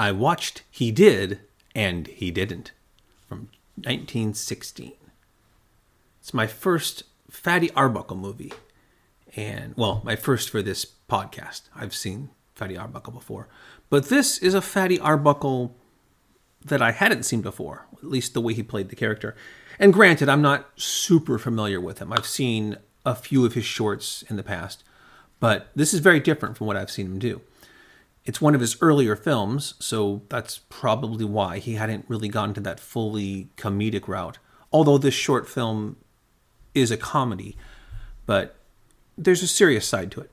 I watched He Did and He Didn't from 1916. It's my first Fatty Arbuckle movie. And, well, my first for this podcast. I've seen Fatty Arbuckle before. But this is a Fatty Arbuckle that I hadn't seen before, at least the way he played the character. And granted, I'm not super familiar with him. I've seen a few of his shorts in the past, but this is very different from what I've seen him do. It's one of his earlier films, so that's probably why he hadn't really gotten to that fully comedic route. Although this short film is a comedy, but there's a serious side to it.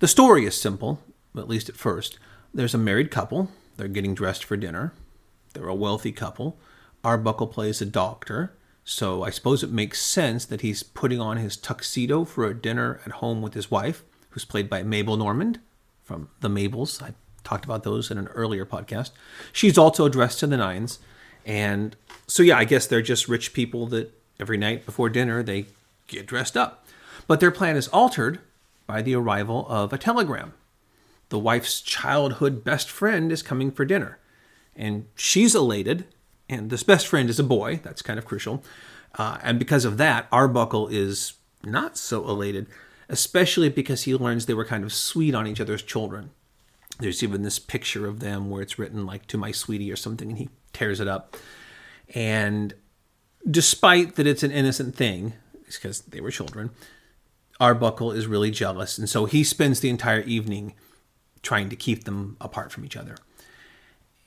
The story is simple, at least at first. There's a married couple, they're getting dressed for dinner. They're a wealthy couple. Arbuckle plays a doctor, so I suppose it makes sense that he's putting on his tuxedo for a dinner at home with his wife, who's played by Mabel Normand from The Mabels. I talked about those in an earlier podcast. She's also dressed to the nines. And so, yeah, I guess they're just rich people that every night before dinner they get dressed up. But their plan is altered by the arrival of a telegram. The wife's childhood best friend is coming for dinner and she's elated. And this best friend is a boy. That's kind of crucial. Uh, and because of that, Arbuckle is not so elated, especially because he learns they were kind of sweet on each other's children. There's even this picture of them where it's written like "to my sweetie" or something, and he tears it up. And despite that it's an innocent thing, because they were children, Arbuckle is really jealous, and so he spends the entire evening trying to keep them apart from each other.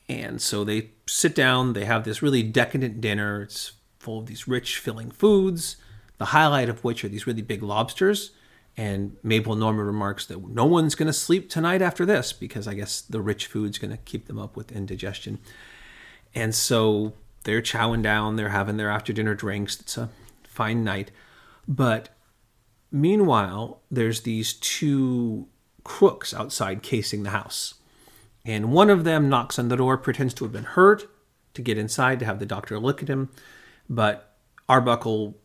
And so they sit down, they have this really decadent dinner. It's full of these rich, filling foods, the highlight of which are these really big lobsters. And Mabel Normand remarks that no one's going to sleep tonight after this because I guess the rich food's going to keep them up with indigestion. And so they're chowing down, they're having their after dinner drinks. It's a fine night. But meanwhile, there's these two crooks outside casing the house. And one of them knocks on the door, pretends to have been hurt to get inside to have the doctor look at him. But Arbuckle,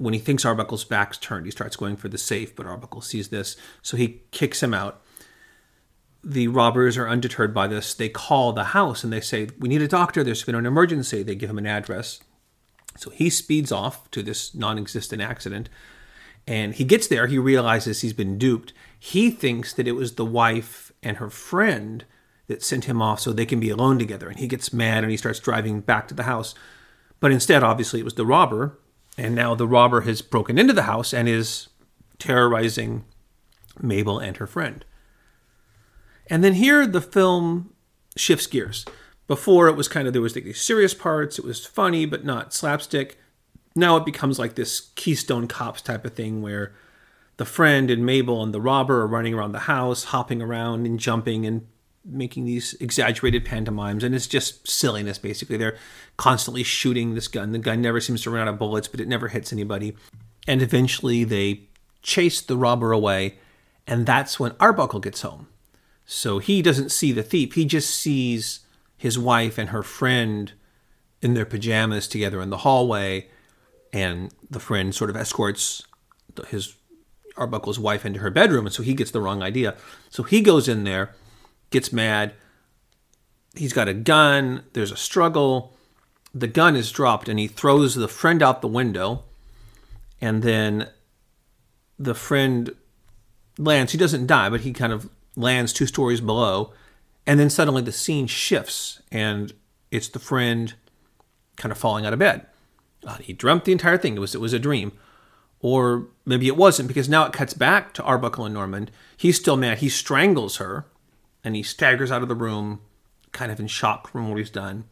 when he thinks Arbuckle's back's turned, he starts going for the safe, but Arbuckle sees this, so he kicks him out. The robbers are undeterred by this. They call the house and they say, We need a doctor. There's been an emergency. They give him an address. So he speeds off to this non existent accident. And he gets there. He realizes he's been duped. He thinks that it was the wife and her friend that sent him off so they can be alone together. And he gets mad and he starts driving back to the house. But instead, obviously, it was the robber. And now the robber has broken into the house and is terrorizing Mabel and her friend. And then here the film shifts gears. Before it was kind of there was like these serious parts, it was funny but not slapstick. Now it becomes like this Keystone Cops type of thing where the friend and Mabel and the robber are running around the house, hopping around and jumping and making these exaggerated pantomimes and it's just silliness basically. They're constantly shooting this gun. The gun never seems to run out of bullets but it never hits anybody. And eventually they chase the robber away and that's when arbuckle gets home. So he doesn't see the thief. He just sees his wife and her friend in their pajamas together in the hallway and the friend sort of escorts his arbuckle's wife into her bedroom and so he gets the wrong idea. So he goes in there gets mad. He's got a gun. There's a struggle. The gun is dropped, and he throws the friend out the window. And then the friend lands. He doesn't die, but he kind of lands two stories below. And then suddenly the scene shifts, and it's the friend kind of falling out of bed. Uh, he dreamt the entire thing. It was it was a dream, or maybe it wasn't because now it cuts back to Arbuckle and Normand. He's still mad. He strangles her, and he staggers out of the room, kind of in shock from what he's done.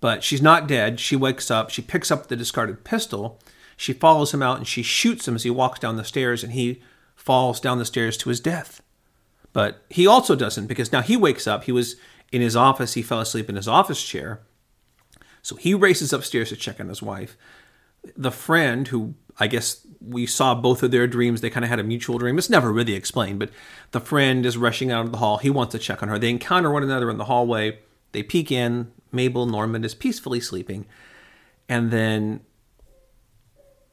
But she's not dead. She wakes up. She picks up the discarded pistol. She follows him out and she shoots him as he walks down the stairs, and he falls down the stairs to his death. But he also doesn't because now he wakes up. He was in his office. He fell asleep in his office chair. So he races upstairs to check on his wife. The friend who I guess we saw both of their dreams. They kind of had a mutual dream. It's never really explained, but the friend is rushing out of the hall. He wants to check on her. They encounter one another in the hallway. They peek in. Mabel Normand is peacefully sleeping. And then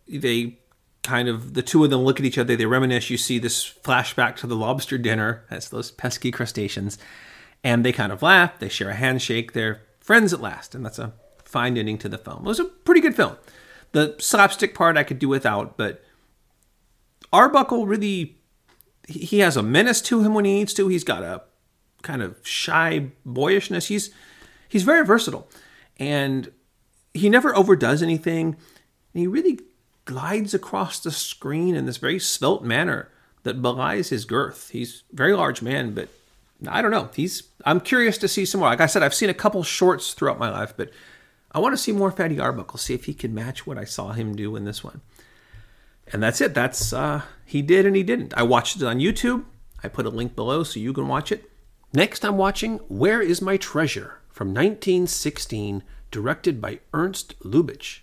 they kind of, the two of them look at each other. They reminisce. You see this flashback to the lobster dinner. That's those pesky crustaceans. And they kind of laugh, they share a handshake, they're friends at last, and that's a fine ending to the film. It was a pretty good film. The slapstick part I could do without, but Arbuckle really he has a menace to him when he needs to. He's got a kind of shy boyishness. He's he's very versatile, and he never overdoes anything. And he really glides across the screen in this very svelte manner that belies his girth. He's a very large man, but I don't know. He's I'm curious to see some more. Like I said, I've seen a couple shorts throughout my life, but I want to see more Fatty Arbuckle. See if he can match what I saw him do in this one. And that's it. That's uh, he did and he didn't. I watched it on YouTube. I put a link below so you can watch it. Next, I'm watching Where Is My Treasure from 1916, directed by Ernst Lubitsch.